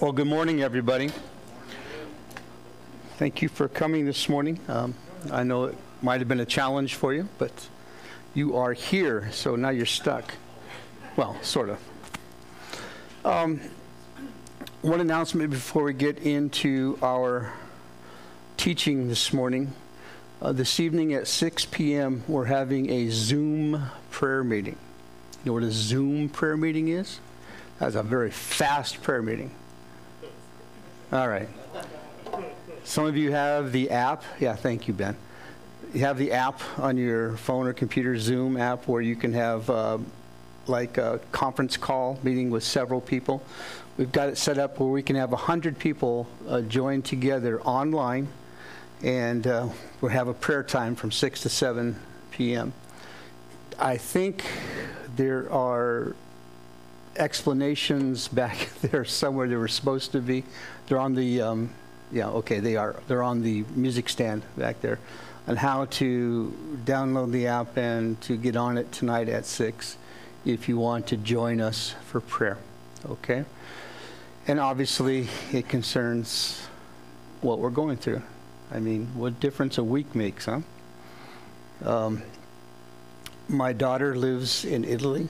Well, good morning, everybody. Thank you for coming this morning. Um, I know it might have been a challenge for you, but you are here, so now you're stuck. Well, sort of. Um, one announcement before we get into our teaching this morning. Uh, this evening at 6 p.m., we're having a Zoom prayer meeting. You know what a Zoom prayer meeting is? That's a very fast prayer meeting. All right. Some of you have the app. Yeah, thank you, Ben. You have the app on your phone or computer, Zoom app, where you can have uh, like a conference call meeting with several people. We've got it set up where we can have 100 people uh, join together online, and uh, we'll have a prayer time from 6 to 7 p.m. I think there are explanations back there somewhere they were supposed to be. They're on the, um, yeah, okay, they are. They're on the music stand back there on how to download the app and to get on it tonight at 6 if you want to join us for prayer. Okay? And obviously, it concerns what we're going through. I mean, what difference a week makes, huh? Um, my daughter lives in Italy.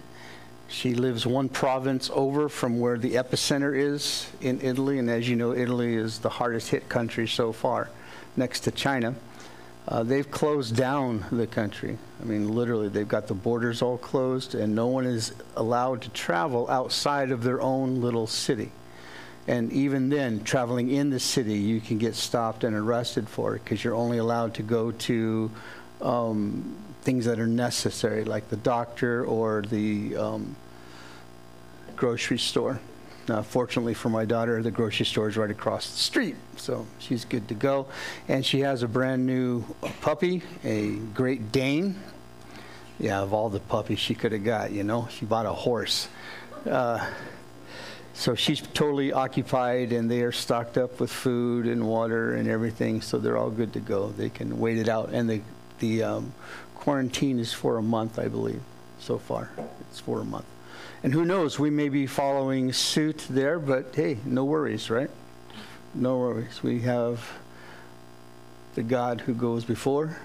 She lives one province over from where the epicenter is in Italy. And as you know, Italy is the hardest hit country so far, next to China. Uh, they've closed down the country. I mean, literally, they've got the borders all closed, and no one is allowed to travel outside of their own little city. And even then, traveling in the city, you can get stopped and arrested for it because you're only allowed to go to um, things that are necessary, like the doctor or the um, grocery store. Now, fortunately for my daughter, the grocery store is right across the street, so she's good to go. And she has a brand new puppy, a Great Dane. Yeah, of all the puppies she could have got, you know, she bought a horse. Uh, so she's totally occupied, and they are stocked up with food and water and everything, so they're all good to go. They can wait it out, and the the um, quarantine is for a month, I believe, so far. It's for a month. And who knows, we may be following suit there, but hey, no worries, right? No worries. We have the God who goes before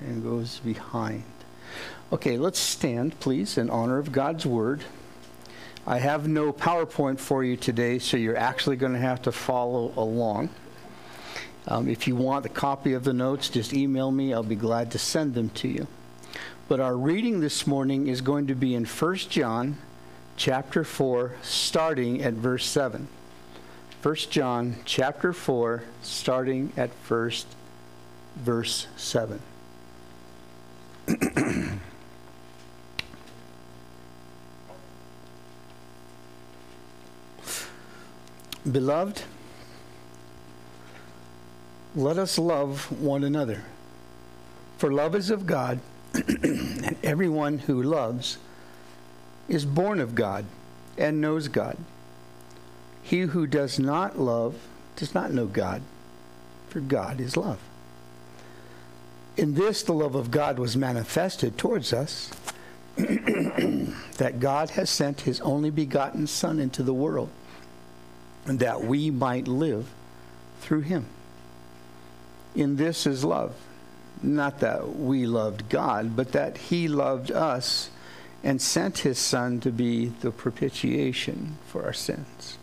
and goes behind. Okay, let's stand, please, in honor of God's word. I have no PowerPoint for you today, so you're actually going to have to follow along. Um, if you want a copy of the notes, just email me. I'll be glad to send them to you. But our reading this morning is going to be in 1 John chapter 4, starting at verse 7. 1 John chapter 4, starting at first verse 7. Beloved, let us love one another. For love is of God, and everyone who loves is born of God and knows God. He who does not love does not know God, for God is love. In this, the love of God was manifested towards us, that God has sent his only begotten Son into the world, and that we might live through him. In this is love. Not that we loved God, but that he loved us and sent his Son to be the propitiation for our sins.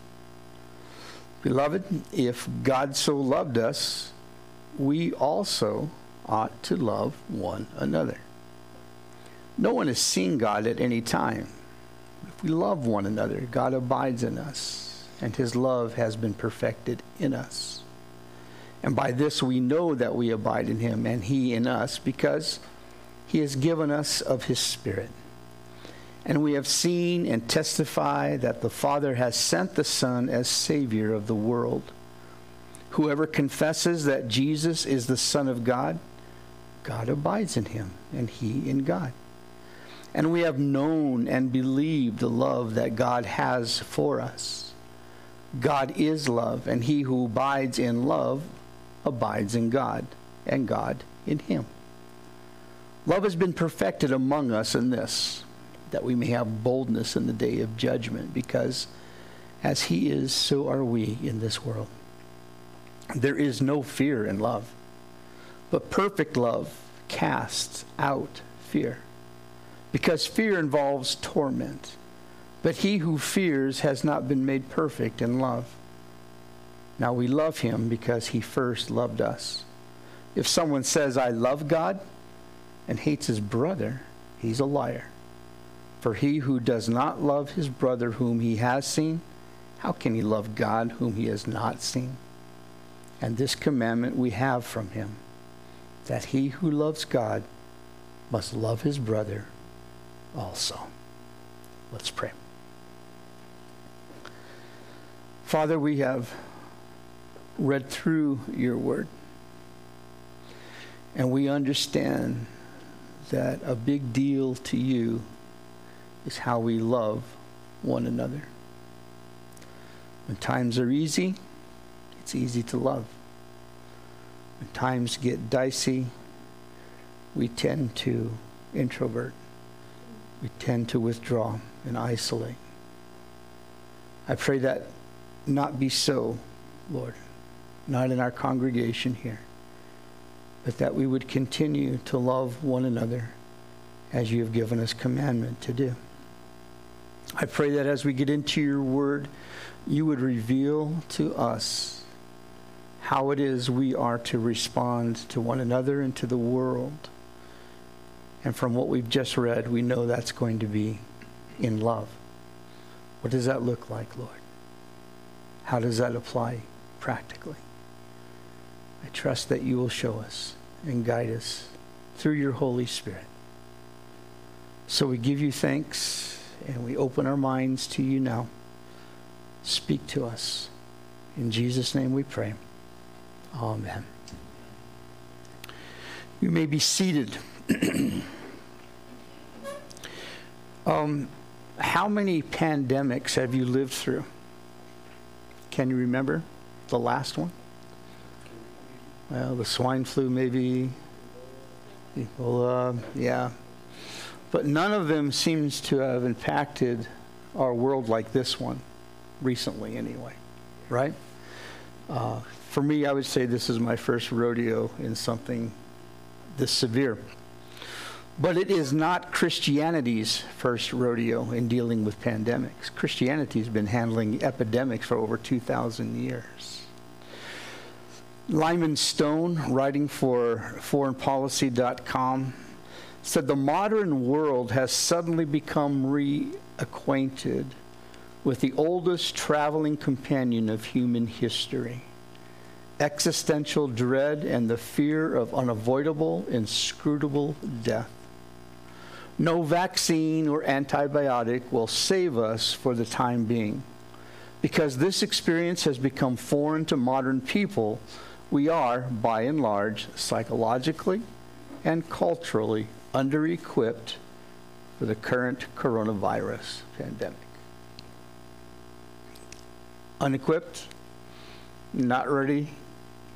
Beloved, if God so loved us, we also ought to love one another. No one has seen God at any time. If we love one another, God abides in us, and his love has been perfected in us. And by this we know that we abide in him and he in us, because he has given us of his Spirit. And we have seen and testify that the Father has sent the Son as Savior of the world. Whoever confesses that Jesus is the Son of God, God abides in him, and he in God. And we have known and believed the love that God has for us. God is love, and he who abides in love abides in God, and God in him. Love has been perfected among us in this that we may have boldness in the day of judgment, because As he is, so are we in this world. There is no fear in love, but perfect love casts out fear, because fear involves torment. But he who fears has not been made perfect in love. Now we love him because he first loved us. If someone says, I love God, and hates his brother, he's a liar. For he who does not love his brother whom he has seen, how can he love God whom he has not seen? And this commandment we have from him that he who loves God must love his brother also. Let's pray. Father, we have read through your word, and we understand that a big deal to you is how we love one another. When times are easy, it's easy to love. When times get dicey, we tend to introvert. We tend to withdraw and isolate. I pray that not be so, Lord, not in our congregation here but that we would continue to love one another as you have given us commandment to do. I pray that as we get into your word, you would reveal to us how it is we are to respond to one another and to the world. And from what we've just read, we know that's going to be in love. What does that look like, Lord? How does that apply practically? Trust that you will show us and guide us through your Holy Spirit. So we give you thanks and we open our minds to you now. Speak to us. In Jesus' name we pray. Amen. You may be seated. um, how many pandemics have you lived through? Can you remember the last one? Well, the swine flu, maybe. Ebola, yeah. But none of them seems to have impacted our world like this one, recently anyway, right? Uh, for me, I would say this is my first rodeo in something this severe. But it is not Christianity's first rodeo in dealing with pandemics. Christianity has been handling epidemics for over 2,000 years. Lyman Stone, writing for foreignpolicy.com, said the modern world has suddenly become reacquainted with the oldest traveling companion of human history existential dread and the fear of unavoidable, inscrutable death. No vaccine or antibiotic will save us for the time being. Because this experience has become foreign to modern people, we are, by and large, psychologically and culturally under equipped for the current coronavirus pandemic. Unequipped, not ready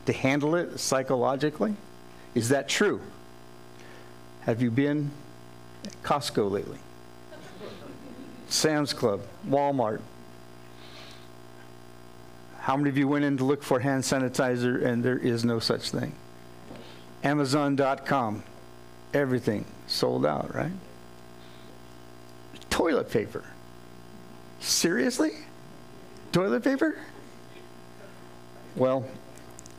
to handle it psychologically? Is that true? Have you been at Costco lately? Sam's Club, Walmart, how many of you went in to look for hand sanitizer and there is no such thing? Amazon.com, everything sold out, right? Toilet paper. Seriously? Toilet paper? Well,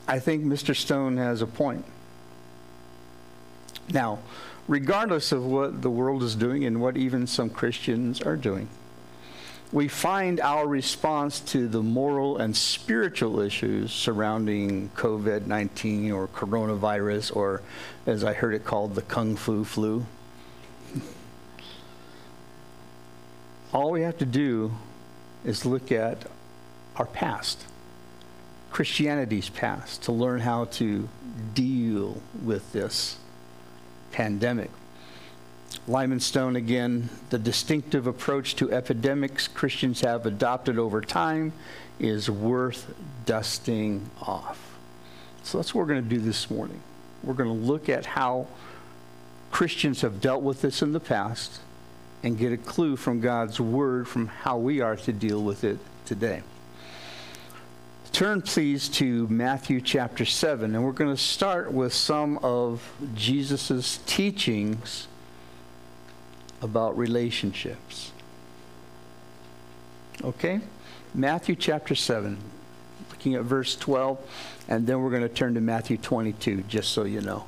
I think Mr. Stone has a point. Now, regardless of what the world is doing and what even some Christians are doing, we find our response to the moral and spiritual issues surrounding COVID 19 or coronavirus, or as I heard it called, the Kung Fu flu. All we have to do is look at our past, Christianity's past, to learn how to deal with this pandemic. Lyman Stone again, the distinctive approach to epidemics Christians have adopted over time is worth dusting off. So that's what we're going to do this morning. We're going to look at how Christians have dealt with this in the past and get a clue from God's word from how we are to deal with it today. Turn, please, to Matthew chapter 7, and we're going to start with some of Jesus' teachings about relationships. Okay? Matthew chapter 7, looking at verse 12, and then we're going to turn to Matthew 22, just so you know.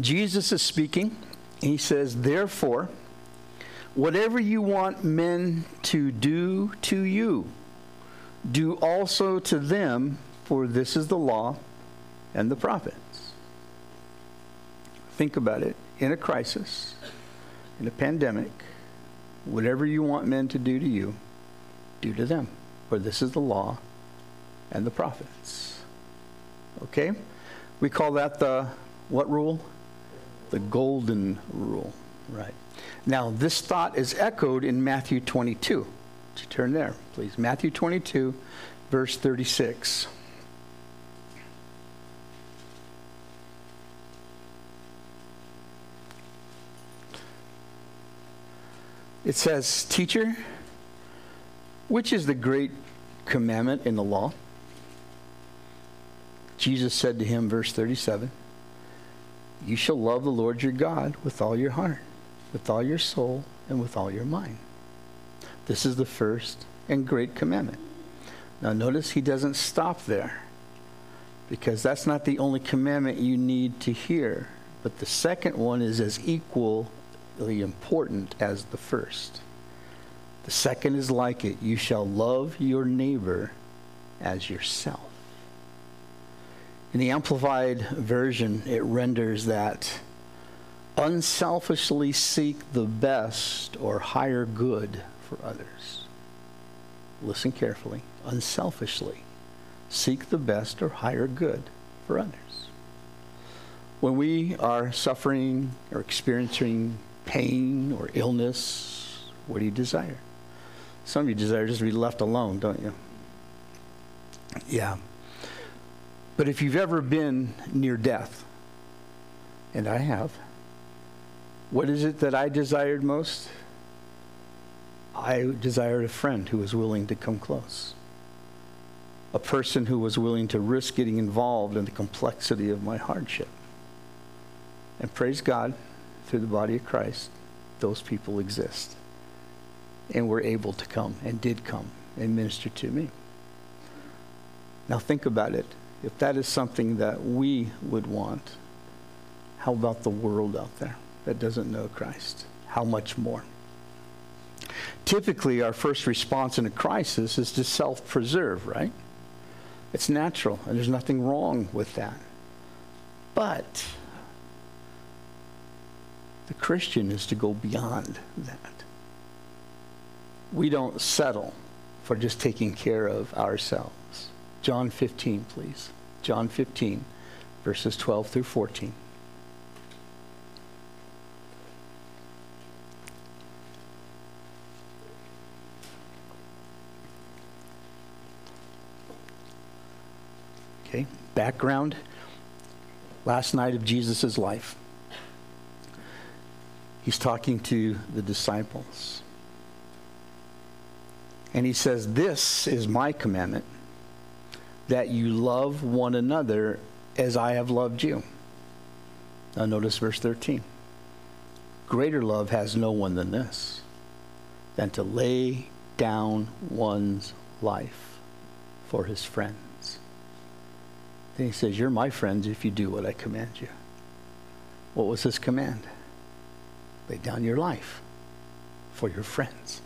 Jesus is speaking. He says, Therefore, whatever you want men to do to you, do also to them, for this is the law and the prophets. Think about it. In a crisis, in a pandemic, whatever you want men to do to you, do to them, for this is the law and the prophets. Okay? We call that the what rule? the golden rule, right? Now, this thought is echoed in Matthew 22. You turn there, please? Matthew 22, verse 36. It says, Teacher, which is the great commandment in the law? Jesus said to him, verse 37, you shall love the Lord your God with all your heart, with all your soul, and with all your mind. This is the first and great commandment. Now, notice he doesn't stop there because that's not the only commandment you need to hear. But the second one is as equally important as the first. The second is like it you shall love your neighbor as yourself. In the Amplified Version, it renders that unselfishly seek the best or higher good for others. Listen carefully. Unselfishly seek the best or higher good for others. When we are suffering or experiencing pain or illness, what do you desire? Some of you desire just to be left alone, don't you? Yeah. But if you've ever been near death, and I have, what is it that I desired most? I desired a friend who was willing to come close. A person who was willing to risk getting involved in the complexity of my hardship. And praise God, through the body of Christ, those people exist. And were able to come and did come and minister to me. Now think about it if that is something that we would want, how about the world out there that doesn't know Christ? How much more? Typically, our first response in a crisis is to self preserve, right? It's natural, and there's nothing wrong with that. But the Christian is to go beyond that. We don't settle for just taking care of ourselves. John 15, please. John 15, verses 12 through 14. Okay, background last night of Jesus' life. He's talking to the disciples. And he says, This is my commandment that you love one another as I have loved you. Now, notice verse 13. Greater love has no one than this, than to lay down one's life for his friends. Then he says, You're my friends if you do what I command you. What was his command? Lay down your life for your friends.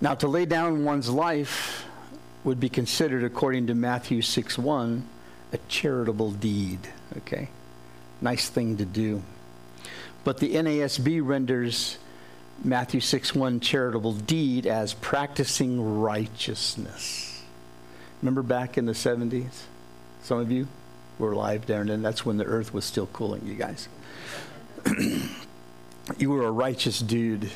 Now, to lay down one's life would be considered, according to Matthew 6 1, a charitable deed. Okay? Nice thing to do. But the NASB renders Matthew 6 1 charitable deed as practicing righteousness. Remember back in the 70s? Some of you were alive there, and that's when the earth was still cooling, you guys. you were a righteous dude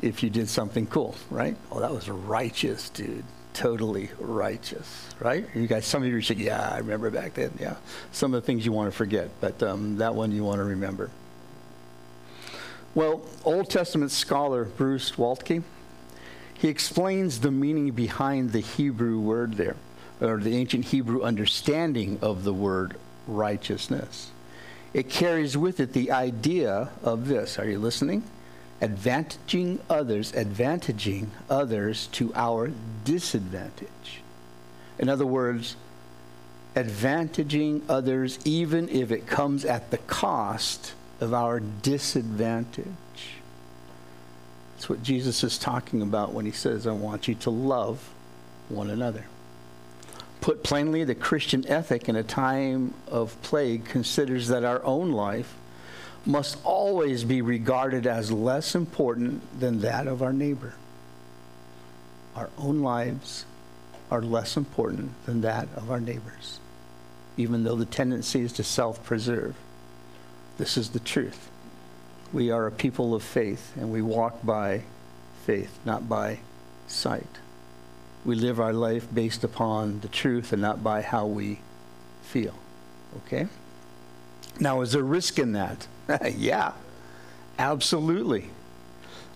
if you did something cool, right? Oh, that was a righteous dude. totally righteous, right? You guys, some of you say, yeah, I remember back then. Yeah. Some of the things you want to forget, but um, that one you want to remember. Well, Old Testament scholar Bruce Waltke, he explains the meaning behind the Hebrew word there, or the ancient Hebrew understanding of the word righteousness. It carries with it the idea of this. Are you listening? Advantaging others, advantaging others to our disadvantage. In other words, advantaging others even if it comes at the cost of our disadvantage. That's what Jesus is talking about when he says, I want you to love one another. Put plainly, the Christian ethic in a time of plague considers that our own life must always be regarded as less important than that of our neighbor. Our own lives are less important than that of our neighbors, even though the tendency is to self preserve. This is the truth. We are a people of faith, and we walk by faith, not by sight. We live our life based upon the truth and not by how we feel. Okay? Now, is there risk in that? yeah, absolutely.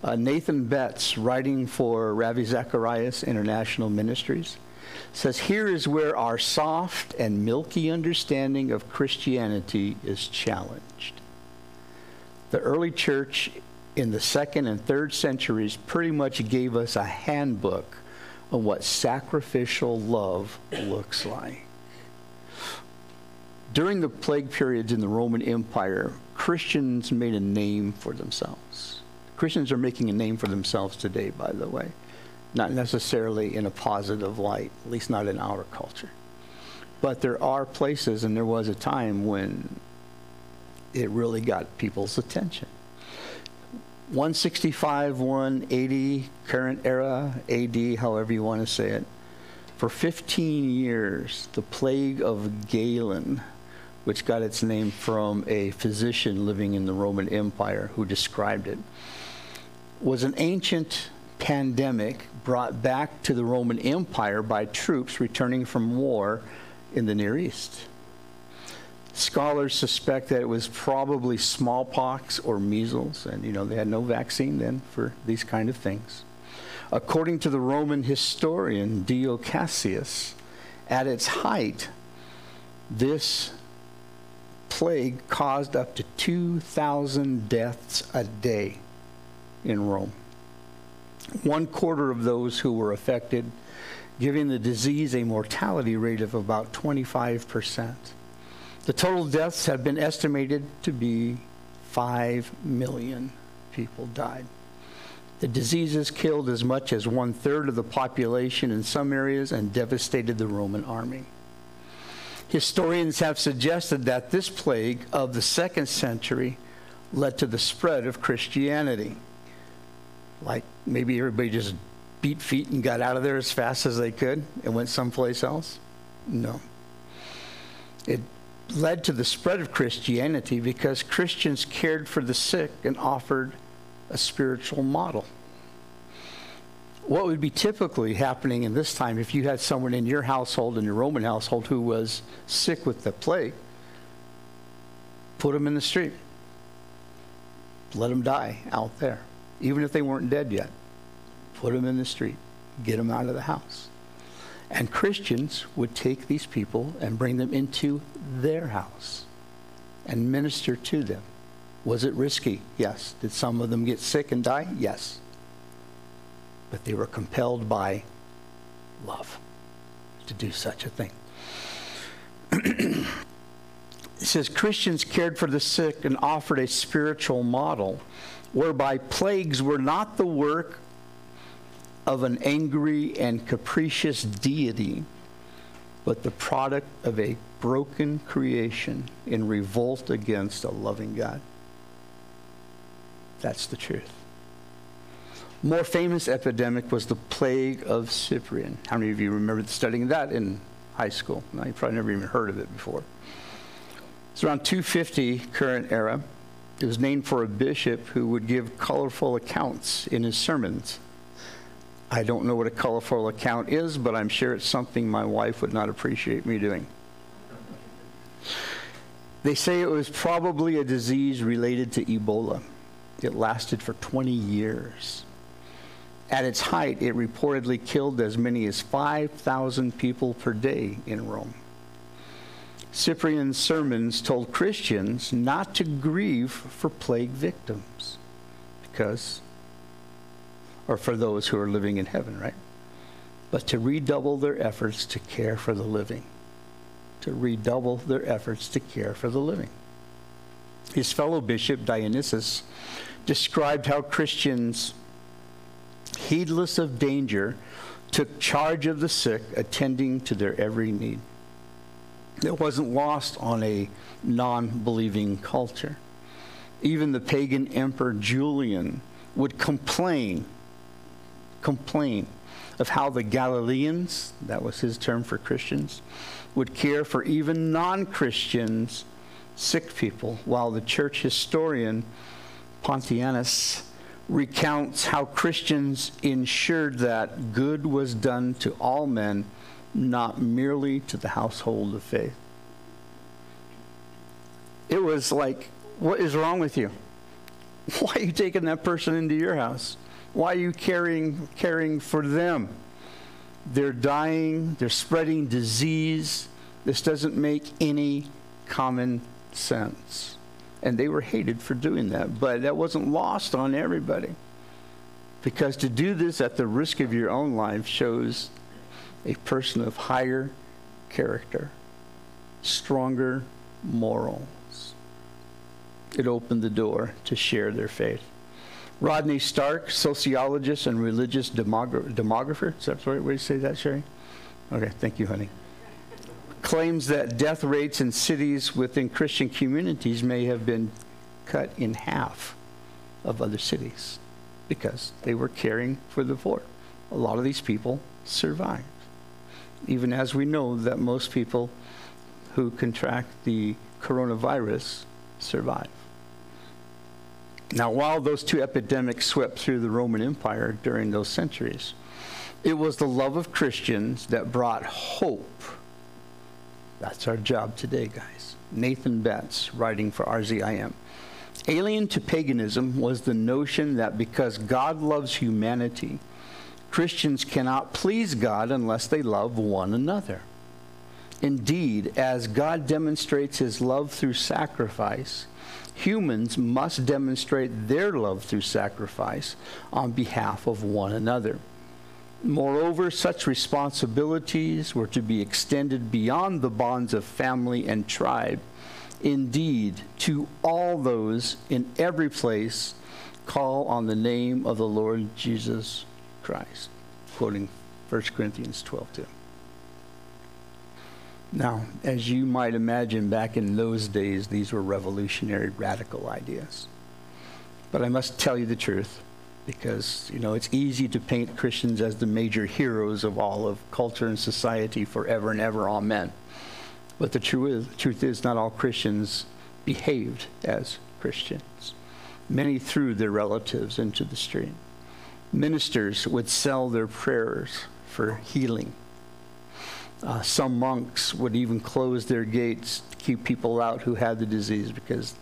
Uh, Nathan Betts, writing for Ravi Zacharias International Ministries, says here is where our soft and milky understanding of Christianity is challenged. The early church in the second and third centuries pretty much gave us a handbook on what sacrificial love looks like. During the plague periods in the Roman Empire, Christians made a name for themselves. Christians are making a name for themselves today, by the way not necessarily in a positive light, at least not in our culture. But there are places, and there was a time when it really got people's attention. 165, 180, current era, AD, however you want to say it. For 15 years, the plague of Galen, which got its name from a physician living in the Roman Empire who described it, was an ancient pandemic brought back to the Roman Empire by troops returning from war in the Near East. Scholars suspect that it was probably smallpox or measles, and you know they had no vaccine then for these kind of things. According to the Roman historian Dio Cassius, at its height, this plague caused up to 2,000 deaths a day in Rome one quarter of those who were affected, giving the disease a mortality rate of about 25%. The total deaths have been estimated to be 5 million people died. The diseases killed as much as one third of the population in some areas and devastated the Roman army. Historians have suggested that this plague of the second century led to the spread of Christianity like maybe everybody just beat feet and got out of there as fast as they could and went someplace else? No. It led to the spread of Christianity because Christians cared for the sick and offered a spiritual model. What would be typically happening in this time if you had someone in your household, in your Roman household, who was sick with the plague? Put them in the street. Let them die out there even if they weren't dead yet. Put them in the street, get them out of the house. And Christians would take these people and bring them into their house and minister to them. Was it risky? Yes. Did some of them get sick and die? Yes. But they were compelled by love to do such a thing. it says Christians cared for the sick and offered a spiritual model whereby plagues were not the work of an angry and capricious deity, but the product of a broken creation in revolt against a loving God. That's the truth. More famous epidemic was the plague of Cyprian. How many of you remember studying that in high school? No, you probably never even heard of it before. It's around 250 current era. It was named for a bishop who would give colorful accounts in his sermons. I don't know what a colorful account is, but I'm sure it's something my wife would not appreciate me doing. They say it was probably a disease related to Ebola. It lasted for 20 years. At its height, it reportedly killed as many as 5,000 people per day in Rome. Cyprian's sermons told Christians not to grieve for plague victims because, or for those who are living in heaven, right? But to redouble their efforts to care for the living. To redouble their efforts to care for the living. His fellow bishop, Dionysius, described how Christians heedless of danger, took charge of the sick, attending to their every need. It wasn't lost on a non believing culture. Even the pagan emperor Julian would complain, complain of how the Galileans, that was his term for Christians, would care for even non Christians, sick people, while the church historian Pontianus recounts how Christians ensured that good was done to all men, not merely to the household of faith. It was like, what is wrong with you? Why are you taking that person into your house? Why are you caring, caring for them? They're dying, they're spreading disease. This doesn't make any common sense. And they were hated for doing that. But that wasn't lost on everybody. Because to do this at the risk of your own life shows a person of higher character, stronger morals. It opened the door to share their faith. Rodney Stark, sociologist and religious demogra- demographer. Is that the right say that, Sherry? Okay, thank you, honey claims that death rates in cities within Christian communities may have been cut in half of other cities because they were caring for the poor. A lot of these people survived. Even as we know that most people who contract the coronavirus survive. Now, while those two epidemics swept through the Roman Empire during those centuries, it was the love of Christians that brought hope that's our job today, guys. Nathan Betts, writing for RZIM. Alien to paganism was the notion that because God loves humanity, Christians cannot please God unless they love one another. Indeed, as God demonstrates his love through sacrifice, humans must demonstrate their love through sacrifice on behalf of one another. Moreover, such responsibilities were to be extended beyond the bonds of family and tribe. Indeed, to all those in every place call on the name of the Lord Jesus Christ. Quoting 1 Corinthians 12 2. Now, as you might imagine, back in those days, these were revolutionary, radical ideas. But I must tell you the truth because you know it's easy to paint Christians as the major heroes of all of culture and society forever and ever. Amen. But the truth is, truth is, not all Christians behaved as Christians. Many threw their relatives into the stream. Ministers would sell their prayers for healing. Uh, some monks would even close their gates to keep people out who had the disease because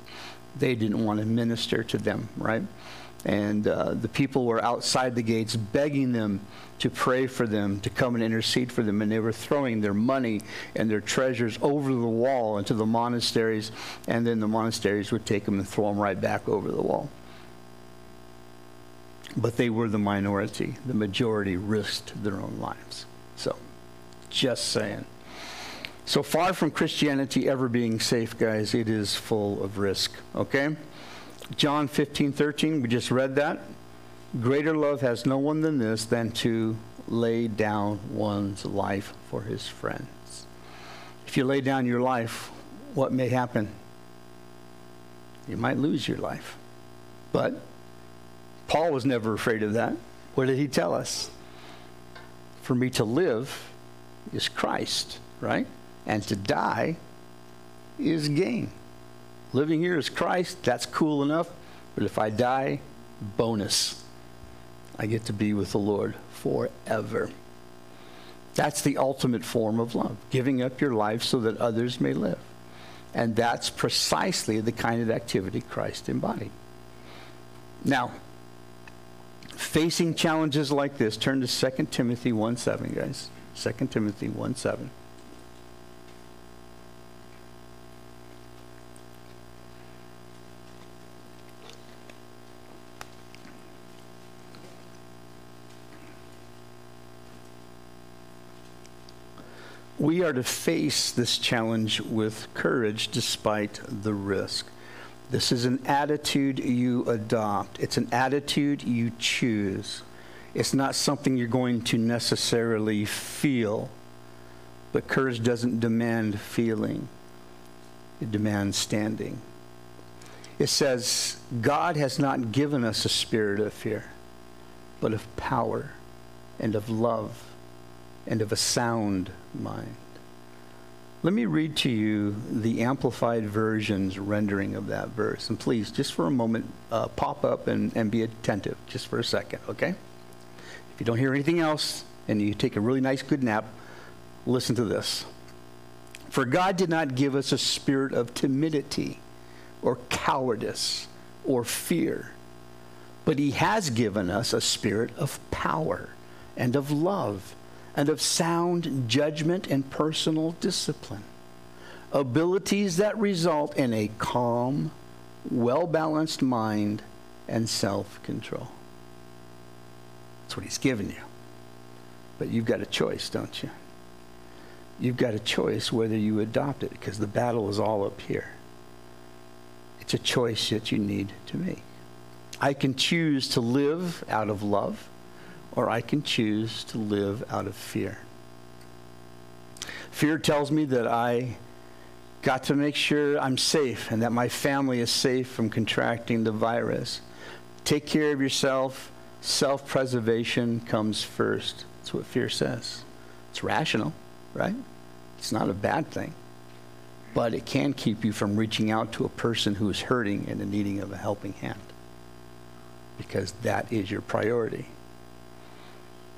they didn't want to minister to them, right? And uh, the people were outside the gates begging them to pray for them, to come and intercede for them. And they were throwing their money and their treasures over the wall into the monasteries. And then the monasteries would take them and throw them right back over the wall. But they were the minority. The majority risked their own lives. Just saying. So far from Christianity ever being safe, guys, it is full of risk, okay? John 15, 13, we just read that. Greater love has no one than this, than to lay down one's life for his friends. If you lay down your life, what may happen? You might lose your life. But Paul was never afraid of that. What did he tell us? For me to live is Christ, right? And to die is gain. Living here is Christ, that's cool enough. But if I die, bonus. I get to be with the Lord forever. That's the ultimate form of love, giving up your life so that others may live. And that's precisely the kind of activity Christ embodied. Now, facing challenges like this, turn to 2 Timothy 1 7, guys. 2 Timothy 1 7. We are to face this challenge with courage despite the risk. This is an attitude you adopt, it's an attitude you choose. It's not something you're going to necessarily feel, but courage doesn't demand feeling, it demands standing. It says, God has not given us a spirit of fear, but of power and of love and of a sound mind. Let me read to you the Amplified Version's rendering of that verse. And please, just for a moment, uh, pop up and, and be attentive, just for a second, okay? If you don't hear anything else and you take a really nice, good nap, listen to this. For God did not give us a spirit of timidity or cowardice or fear, but He has given us a spirit of power and of love and of sound judgment and personal discipline. Abilities that result in a calm, well balanced mind and self control. That's what he's given you. But you've got a choice, don't you? You've got a choice whether you adopt it because the battle is all up here. It's a choice that you need to make. I can choose to live out of love or I can choose to live out of fear. Fear tells me that I got to make sure I'm safe and that my family is safe from contracting the virus. Take care of yourself. Self preservation comes first. That's what fear says. It's rational, right? It's not a bad thing. But it can keep you from reaching out to a person who is hurting and in needing of a helping hand. Because that is your priority.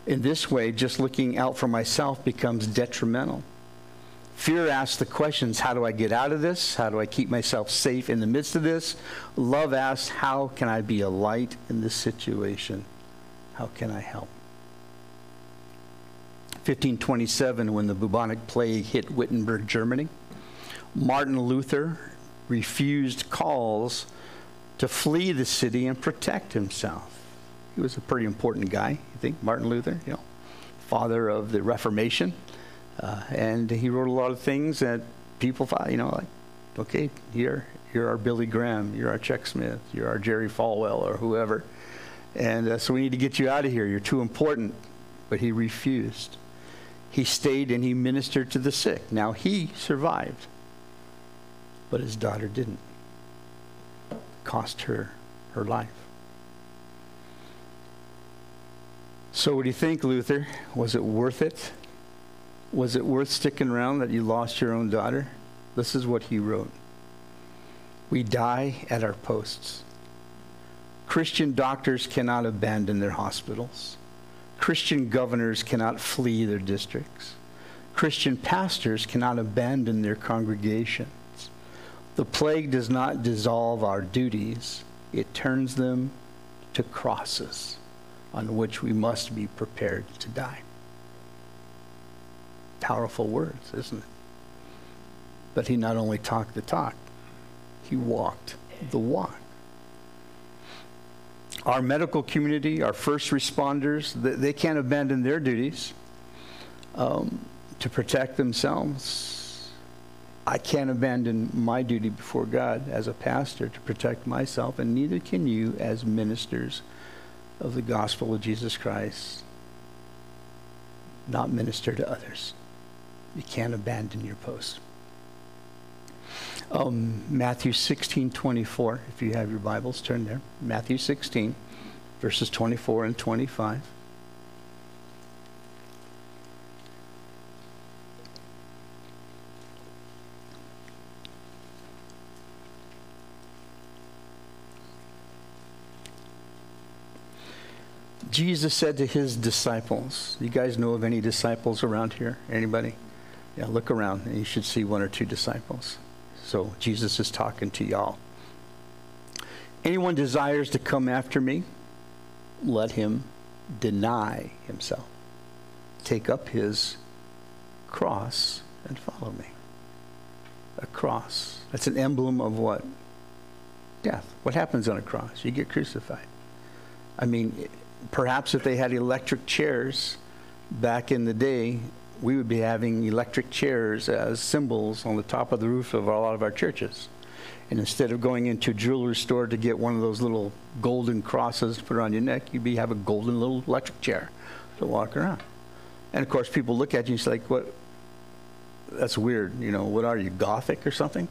In this way, just looking out for myself becomes detrimental. Fear asks the questions how do I get out of this? How do I keep myself safe in the midst of this? Love asks how can I be a light in this situation? How can I help? 1527, when the bubonic plague hit Wittenberg, Germany, Martin Luther refused calls to flee the city and protect himself. He was a pretty important guy, you think, Martin Luther, you know, father of the Reformation. Uh, and he wrote a lot of things that people thought, you know, like, okay, you're, you're our Billy Graham, you're our Chuck Smith, you're our Jerry Falwell, or whoever. And uh, so we need to get you out of here. You're too important. But he refused. He stayed and he ministered to the sick. Now he survived, but his daughter didn't. Cost her her life. So, what do you think, Luther? Was it worth it? Was it worth sticking around that you lost your own daughter? This is what he wrote We die at our posts. Christian doctors cannot abandon their hospitals. Christian governors cannot flee their districts. Christian pastors cannot abandon their congregations. The plague does not dissolve our duties, it turns them to crosses on which we must be prepared to die. Powerful words, isn't it? But he not only talked the talk, he walked the walk. Our medical community, our first responders, they can't abandon their duties um, to protect themselves. I can't abandon my duty before God as a pastor to protect myself, and neither can you as ministers of the gospel of Jesus Christ, not minister to others. You can't abandon your post. Um, Matthew 16, 24, if you have your Bibles, turn there. Matthew 16, verses 24 and 25. Jesus said to his disciples, you guys know of any disciples around here? Anybody? Yeah, look around and you should see one or two disciples. So Jesus is talking to y'all. Anyone desires to come after me, let him deny himself. Take up his cross and follow me. A cross. That's an emblem of what? Death. What happens on a cross? You get crucified. I mean, perhaps if they had electric chairs back in the day, we would be having electric chairs as symbols on the top of the roof of a lot of our churches. And instead of going into a jewelry store to get one of those little golden crosses to put on your neck, you'd be have a golden little electric chair to walk around. And of course, people look at you and say, like, what? That's weird. You know, what are you, Gothic or something?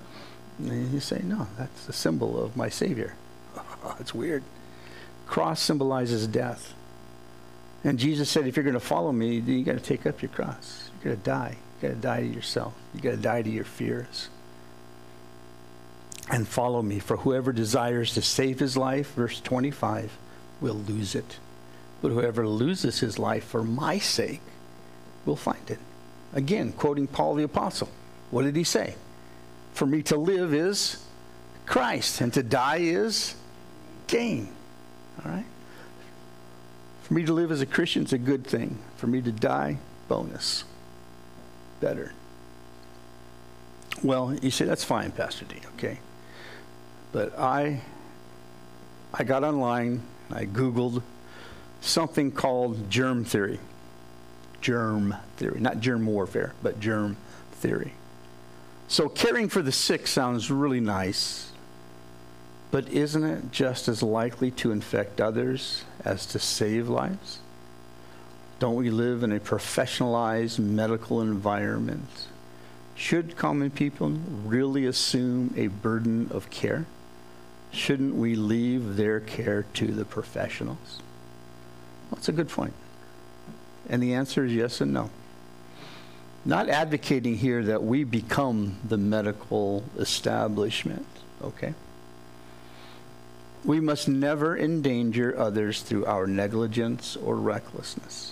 And you say, no, that's a symbol of my Savior. It's weird. Cross symbolizes death. And Jesus said, if you're going to follow me, then you got to take up your cross. You got to die. You got to die to yourself. You got to die to your fears. And follow me. For whoever desires to save his life, verse 25, will lose it. But whoever loses his life for my sake will find it. Again, quoting Paul the Apostle. What did he say? For me to live is Christ, and to die is gain. All right? For me to live as a Christian is a good thing. For me to die, bonus. Better. Well, you say, that's fine, Pastor D, okay? But I, I got online, I Googled something called germ theory. Germ theory, not germ warfare, but germ theory. So caring for the sick sounds really nice, but isn't it just as likely to infect others as to save lives? Don't we live in a professionalized medical environment? Should common people really assume a burden of care? Shouldn't we leave their care to the professionals? That's a good point. And the answer is yes and no. Not advocating here that we become the medical establishment, okay? We must never endanger others through our negligence or recklessness.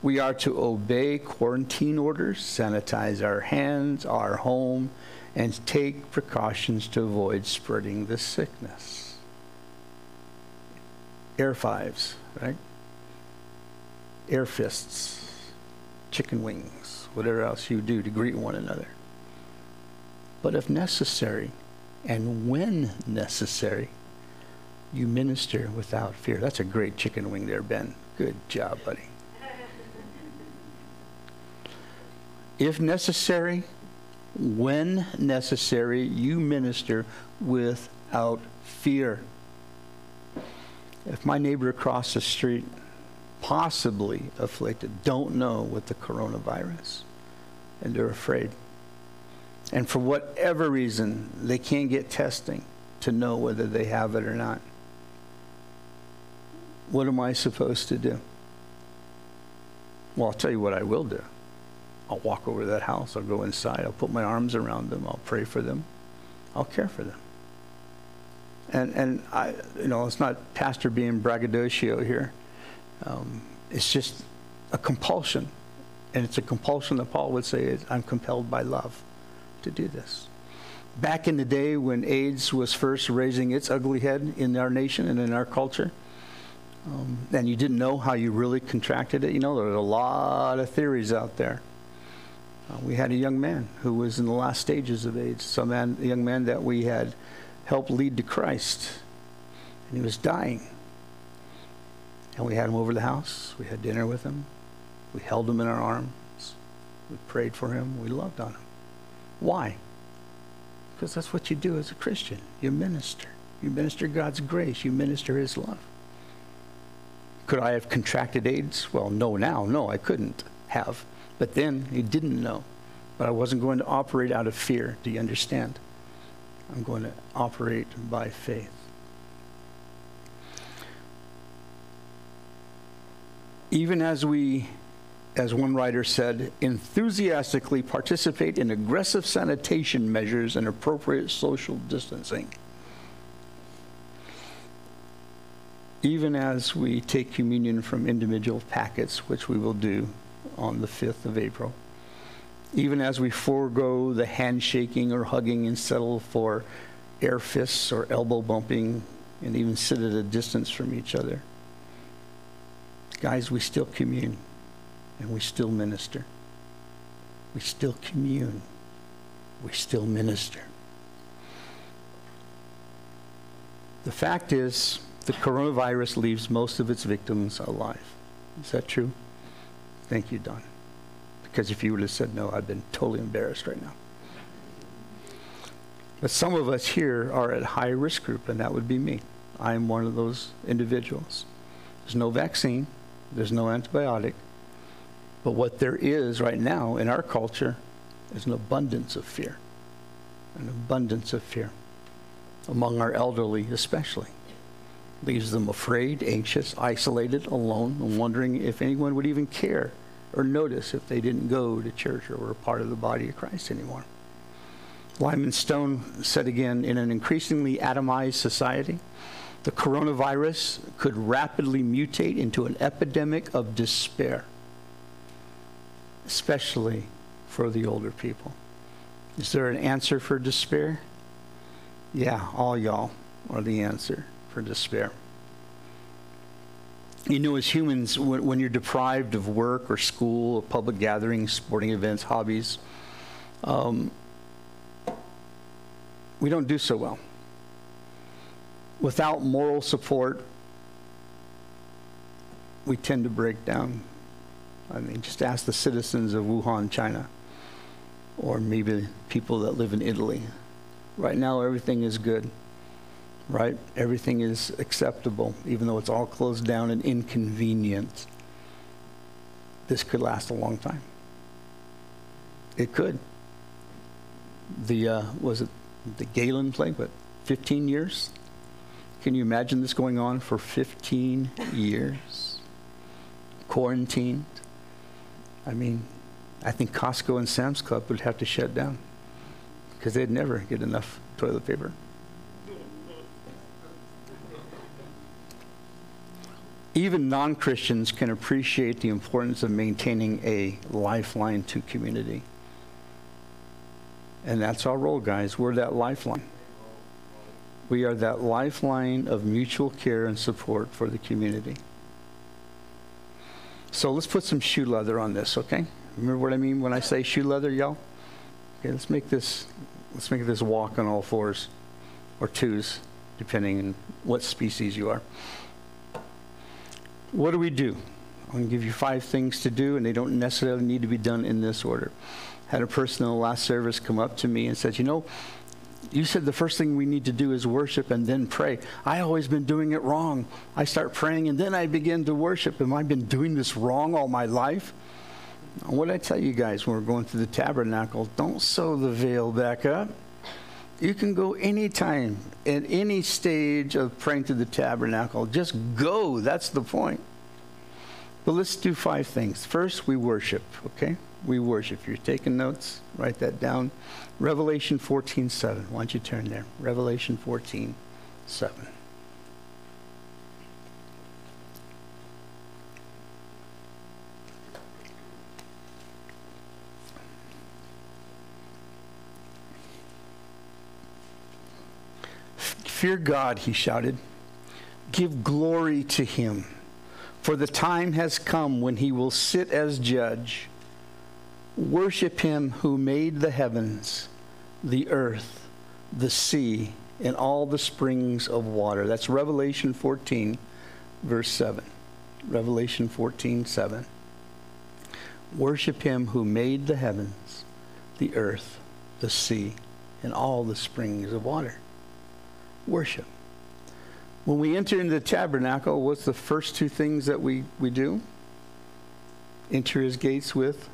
We are to obey quarantine orders, sanitize our hands, our home, and take precautions to avoid spreading the sickness. Air fives, right? Air fists, chicken wings, whatever else you do to greet one another. But if necessary, and when necessary, you minister without fear. That's a great chicken wing there, Ben. Good job, buddy. if necessary, when necessary, you minister without fear. If my neighbor across the street, possibly afflicted, don't know with the coronavirus, and they're afraid, and for whatever reason, they can't get testing to know whether they have it or not, what am I supposed to do? Well, I'll tell you what I will do. I'll walk over to that house. I'll go inside. I'll put my arms around them. I'll pray for them. I'll care for them. And, and I, you know, it's not pastor being braggadocio here. Um, it's just a compulsion. And it's a compulsion that Paul would say, I'm compelled by love to do this. Back in the day when AIDS was first raising its ugly head in our nation and in our culture, um, and you didn't know how you really contracted it, you know, there are a lot of theories out there. Uh, we had a young man who was in the last stages of AIDS, some man, a young man that we had helped lead to Christ, and he was dying. And we had him over the house. We had dinner with him. We held him in our arms. We prayed for him. We loved on him. Why? Because that's what you do as a Christian. You minister. You minister God's grace. You minister His love. Could I have contracted AIDS? Well, no, now. No, I couldn't have. But then he didn't know. But I wasn't going to operate out of fear. Do you understand? I'm going to operate by faith. Even as we, as one writer said, enthusiastically participate in aggressive sanitation measures and appropriate social distancing. Even as we take communion from individual packets, which we will do on the 5th of April, even as we forego the handshaking or hugging and settle for air fists or elbow bumping and even sit at a distance from each other. Guys, we still commune and we still minister. We still commune. We still minister. The fact is, the coronavirus leaves most of its victims alive. Is that true? Thank you, Don. Because if you would have said no, I'd been totally embarrassed right now. But some of us here are at high risk group, and that would be me. I am one of those individuals. There's no vaccine, there's no antibiotic, but what there is right now in our culture is an abundance of fear. An abundance of fear among our elderly, especially. Leaves them afraid, anxious, isolated, alone, and wondering if anyone would even care or notice if they didn't go to church or were part of the body of Christ anymore. Lyman Stone said again in an increasingly atomized society, the coronavirus could rapidly mutate into an epidemic of despair, especially for the older people. Is there an answer for despair? Yeah, all y'all are the answer for despair. You know, as humans, when, when, you're deprived of work or school, or public gatherings, sporting events, hobbies, um, we don't do so well. Without moral support, we tend to break down. I mean, just ask the citizens of Wuhan, China, or maybe people that live in Italy. Right now, everything is good right? Everything is acceptable, even though it's all closed down and inconvenient. This could last a long time. It could. The, uh, was it the Galen plague, what, 15 years? Can you imagine this going on for 15 years? Quarantined? I mean, I think Costco and Sam's Club would have to shut down because they'd never get enough toilet paper. Even non Christians can appreciate the importance of maintaining a lifeline to community. And that's our role, guys. We're that lifeline. We are that lifeline of mutual care and support for the community. So let's put some shoe leather on this, okay? Remember what I mean when I say shoe leather, y'all? Okay, let's make this let's make this walk on all fours or twos, depending on what species you are. What do we do? I'm going to give you five things to do, and they don't necessarily need to be done in this order. Had a person in the last service come up to me and said, You know, you said the first thing we need to do is worship and then pray. I always been doing it wrong. I start praying and then I begin to worship. Have I been doing this wrong all my life? What I tell you guys when we're going through the tabernacle? Don't sew the veil back up. You can go anytime, at any stage of praying to the tabernacle. Just go. That's the point. But let's do five things. First, we worship, okay? We worship. If you're taking notes, write that down. Revelation 14 7. Why don't you turn there? Revelation 14 7. Fear God, he shouted. Give glory to him, for the time has come when he will sit as judge. Worship him who made the heavens, the earth, the sea, and all the springs of water. That's Revelation 14, verse 7. Revelation 14, 7. Worship him who made the heavens, the earth, the sea, and all the springs of water worship. When we enter into the tabernacle, what's the first two things that we, we do? Enter his gates with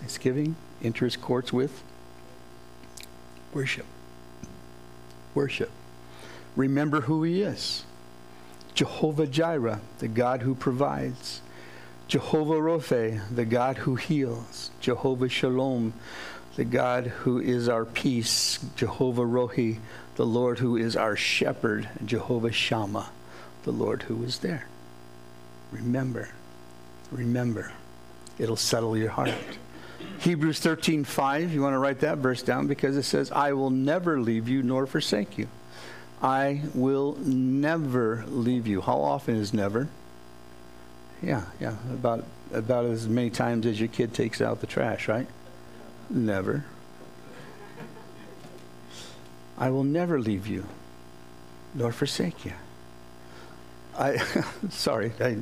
thanksgiving, enter his courts with worship. Worship. Remember who he is Jehovah Jireh, the God who provides. Jehovah Rophe, the God who heals. Jehovah Shalom, the God who is our peace. Jehovah Rohi, the Lord who is our shepherd, Jehovah Shammah, the Lord who is there. Remember, remember. It'll settle your heart. Hebrews 13, 5, you want to write that verse down because it says, I will never leave you nor forsake you. I will never leave you. How often is never? Yeah, yeah, about about as many times as your kid takes out the trash, right? Never. I will never leave you nor forsake you. I sorry, I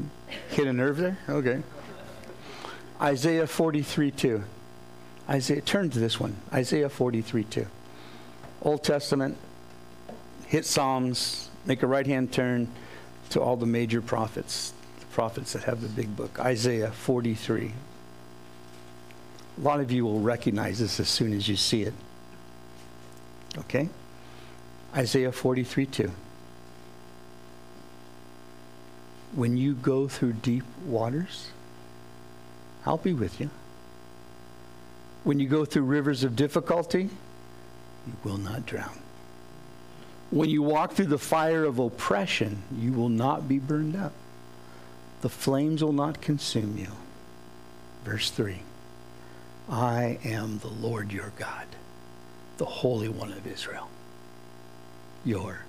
hit a nerve there. Okay. Isaiah 43 2. Isaiah, turn to this one. Isaiah 43 2. Old Testament, hit Psalms, make a right hand turn to all the major prophets, the prophets that have the big book. Isaiah 43. A lot of you will recognize this as soon as you see it. Okay? Isaiah 43 2. When you go through deep waters, I'll be with you. When you go through rivers of difficulty, you will not drown. When you walk through the fire of oppression, you will not be burned up. The flames will not consume you. Verse 3 I am the Lord your God, the Holy One of Israel, your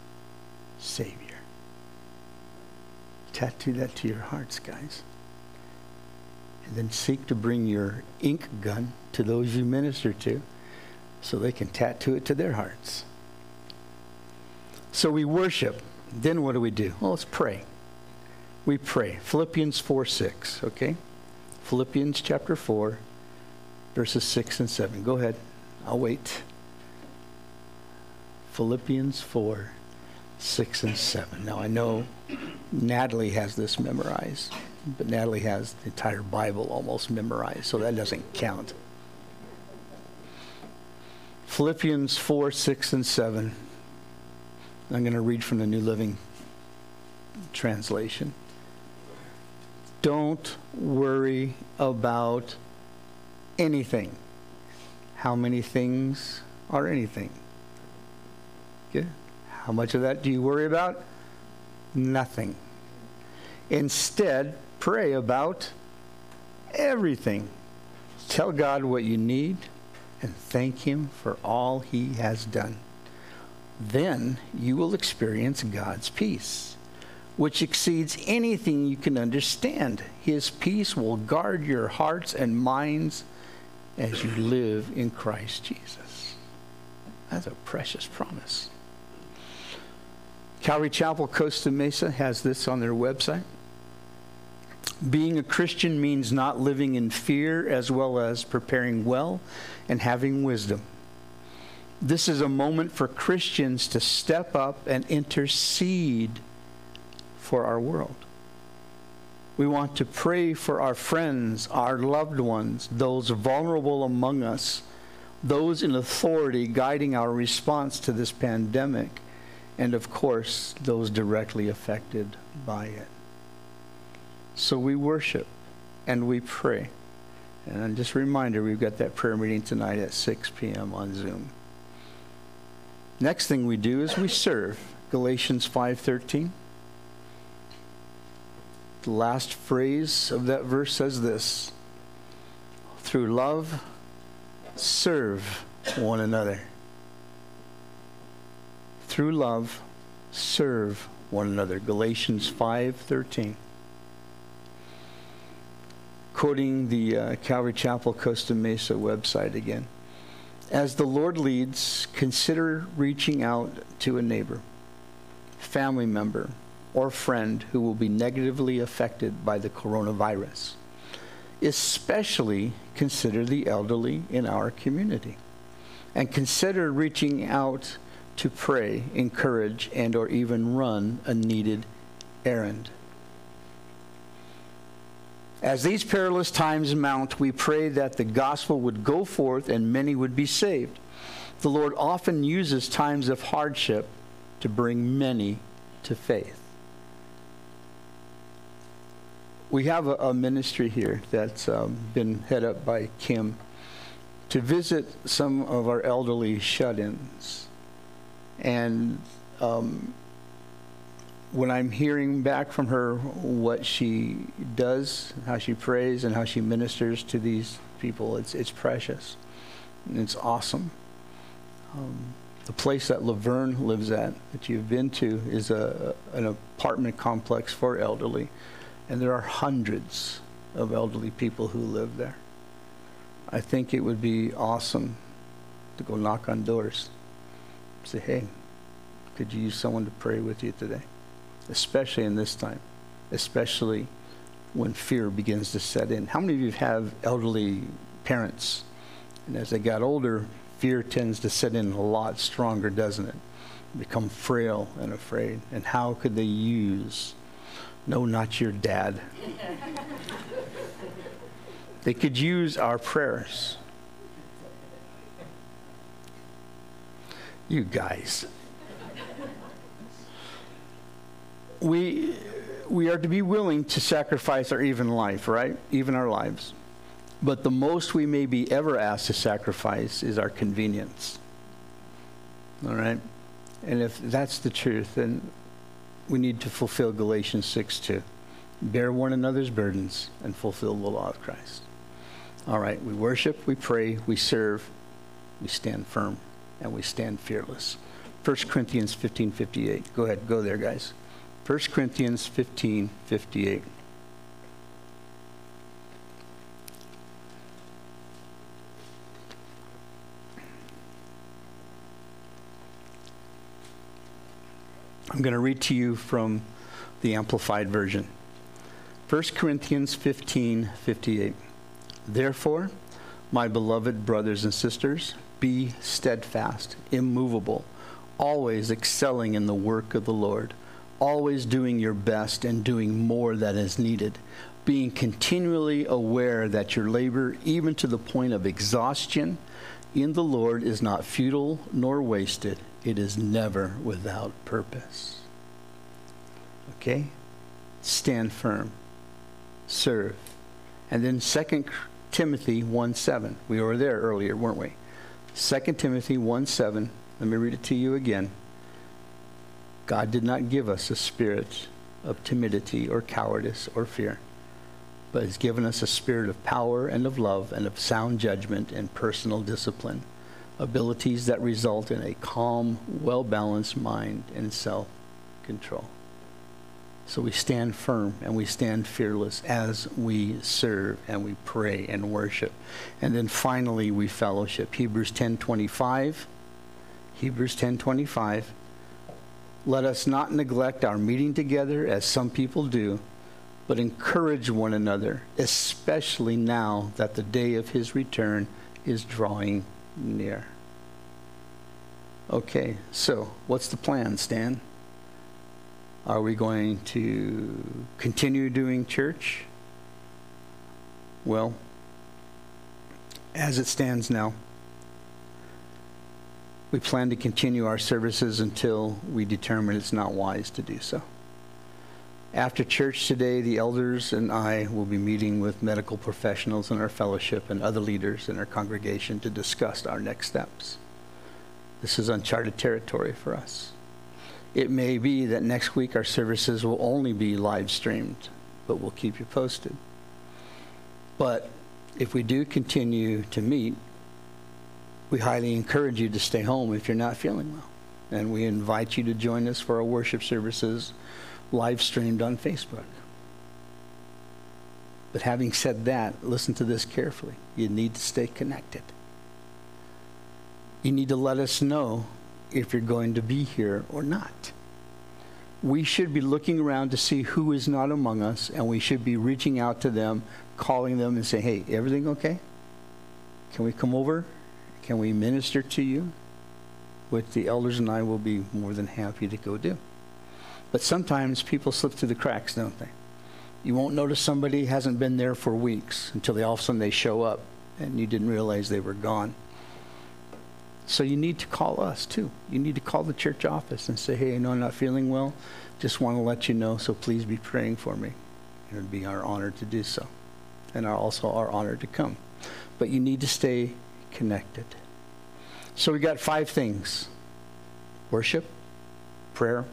Savior. Tattoo that to your hearts, guys. And then seek to bring your ink gun to those you minister to so they can tattoo it to their hearts. So we worship. Then what do we do? Well, let's pray. We pray. Philippians 4 6, okay? Philippians chapter 4, verses 6 and 7. Go ahead. I'll wait. Philippians 4 6 and 7. Now I know Natalie has this memorized, but Natalie has the entire Bible almost memorized, so that doesn't count. Philippians 4 6 and 7. I'm going to read from the New Living Translation. Don't worry about anything. How many things are anything? Okay? How much of that do you worry about? Nothing. Instead, pray about everything. Tell God what you need and thank Him for all He has done. Then you will experience God's peace, which exceeds anything you can understand. His peace will guard your hearts and minds as you live in Christ Jesus. That's a precious promise. Calvary Chapel Costa Mesa has this on their website. Being a Christian means not living in fear as well as preparing well and having wisdom. This is a moment for Christians to step up and intercede for our world. We want to pray for our friends, our loved ones, those vulnerable among us, those in authority guiding our response to this pandemic and of course, those directly affected by it. So we worship and we pray. And just a reminder, we've got that prayer meeting tonight at 6 p.m. on Zoom. Next thing we do is we serve. Galatians 5:13. The last phrase of that verse says this: Through love serve one another through love serve one another. Galatians 5:13. Quoting the uh, Calvary Chapel Costa Mesa website again. As the Lord leads, consider reaching out to a neighbor, family member, or friend who will be negatively affected by the coronavirus. Especially consider the elderly in our community. And consider reaching out to pray, encourage, and or even run a needed errand. As these perilous times mount, we pray that the gospel would go forth and many would be saved. The Lord often uses times of hardship to bring many to faith. We have a, a ministry here that's um, been head up by Kim to visit some of our elderly shut ins and um, when I'm hearing back from her what she does, how she prays, and how she ministers to these people, it's, it's precious. And it's awesome. Um, the place that Laverne lives at, that you've been to, is a, an apartment complex for elderly. And there are hundreds of elderly people who live there. I think it would be awesome to go knock on doors. Say, hey, could you use someone to pray with you today? especially in this time, especially when fear begins to set in. How many of you have elderly parents? And as they got older, fear tends to set in a lot stronger, doesn't it? Become frail and afraid. And how could they use, no, not your dad? they could use our prayers. You guys. we, we are to be willing to sacrifice our even life, right? Even our lives. But the most we may be ever asked to sacrifice is our convenience. All right? And if that's the truth, then we need to fulfill Galatians 6 2. Bear one another's burdens and fulfill the law of Christ. All right, we worship, we pray, we serve, we stand firm, and we stand fearless. 1 Corinthians 15 58. Go ahead, go there, guys. 1 Corinthians 15 58. I'm going to read to you from the Amplified Version. 1 Corinthians 15 58. Therefore, my beloved brothers and sisters, be steadfast, immovable, always excelling in the work of the Lord always doing your best and doing more than is needed, being continually aware that your labor, even to the point of exhaustion, in the Lord is not futile nor wasted. It is never without purpose. Okay? Stand firm. Serve. And then 2 Timothy 1 7. We were there earlier, weren't we? 2 Timothy 1 7. Let me read it to you again. God did not give us a spirit of timidity or cowardice or fear, but has given us a spirit of power and of love and of sound judgment and personal discipline, abilities that result in a calm, well balanced mind and self control. So we stand firm and we stand fearless as we serve and we pray and worship. And then finally we fellowship. Hebrews 10:25 Hebrews 10:25 let us not neglect our meeting together as some people do, but encourage one another, especially now that the day of his return is drawing near. Okay, so what's the plan, Stan? Are we going to continue doing church? Well, as it stands now, we plan to continue our services until we determine it's not wise to do so. After church today, the elders and I will be meeting with medical professionals in our fellowship and other leaders in our congregation to discuss our next steps. This is uncharted territory for us. It may be that next week our services will only be live streamed, but we'll keep you posted. But if we do continue to meet, we highly encourage you to stay home if you're not feeling well. And we invite you to join us for our worship services live streamed on Facebook. But having said that, listen to this carefully. You need to stay connected. You need to let us know if you're going to be here or not. We should be looking around to see who is not among us, and we should be reaching out to them, calling them, and saying, hey, everything okay? Can we come over? Can we minister to you? Which the elders and I will be more than happy to go do. But sometimes people slip through the cracks, don't they? You won't notice somebody hasn't been there for weeks until they all of a sudden they show up and you didn't realize they were gone. So you need to call us too. You need to call the church office and say, hey, I know I'm not feeling well. Just want to let you know, so please be praying for me. It would be our honor to do so. And also our honor to come. But you need to stay connected. So we got five things worship, prayer,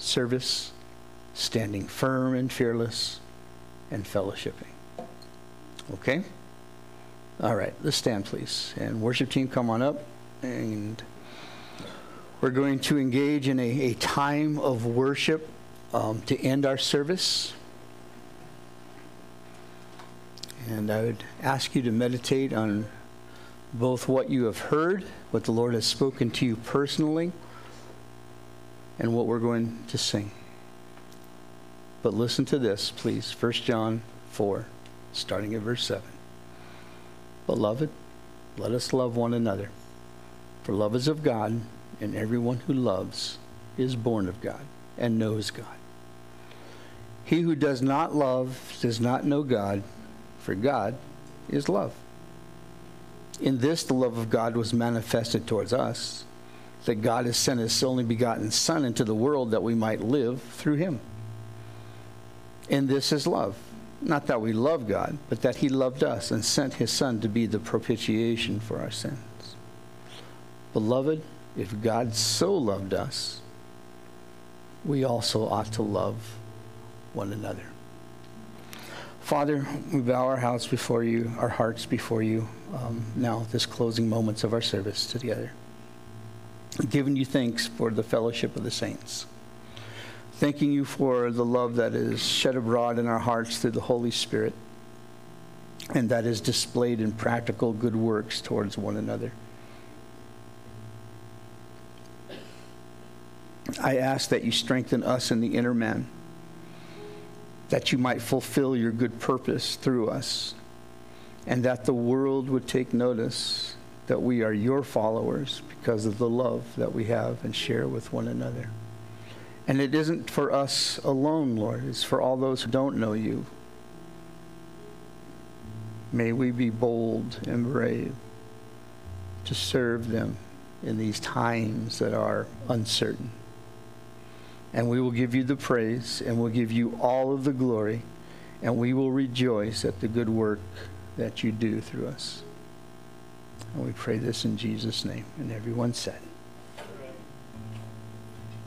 service, standing firm and fearless, and fellowshipping. Okay? All right, let's stand, please. And worship team, come on up. And we're going to engage in a, a time of worship um, to end our service. And I would ask you to meditate on both what you have heard, what the Lord has spoken to you personally, and what we're going to sing. But listen to this, please. 1 John 4, starting at verse 7. Beloved, let us love one another. For love is of God, and everyone who loves is born of God and knows God. He who does not love does not know God, for God is love. In this, the love of God was manifested towards us, that God has sent his only begotten Son into the world that we might live through him. And this is love. Not that we love God, but that he loved us and sent his Son to be the propitiation for our sins. Beloved, if God so loved us, we also ought to love one another. Father, we bow our house before you, our hearts before you, um, now, this closing moments of our service together. Giving you thanks for the fellowship of the saints. Thanking you for the love that is shed abroad in our hearts through the Holy Spirit and that is displayed in practical good works towards one another. I ask that you strengthen us in the inner man, that you might fulfill your good purpose through us, and that the world would take notice that we are your followers because of the love that we have and share with one another. And it isn't for us alone, Lord, it's for all those who don't know you. May we be bold and brave to serve them in these times that are uncertain. And we will give you the praise and we'll give you all of the glory and we will rejoice at the good work that you do through us. And we pray this in Jesus' name. And everyone said,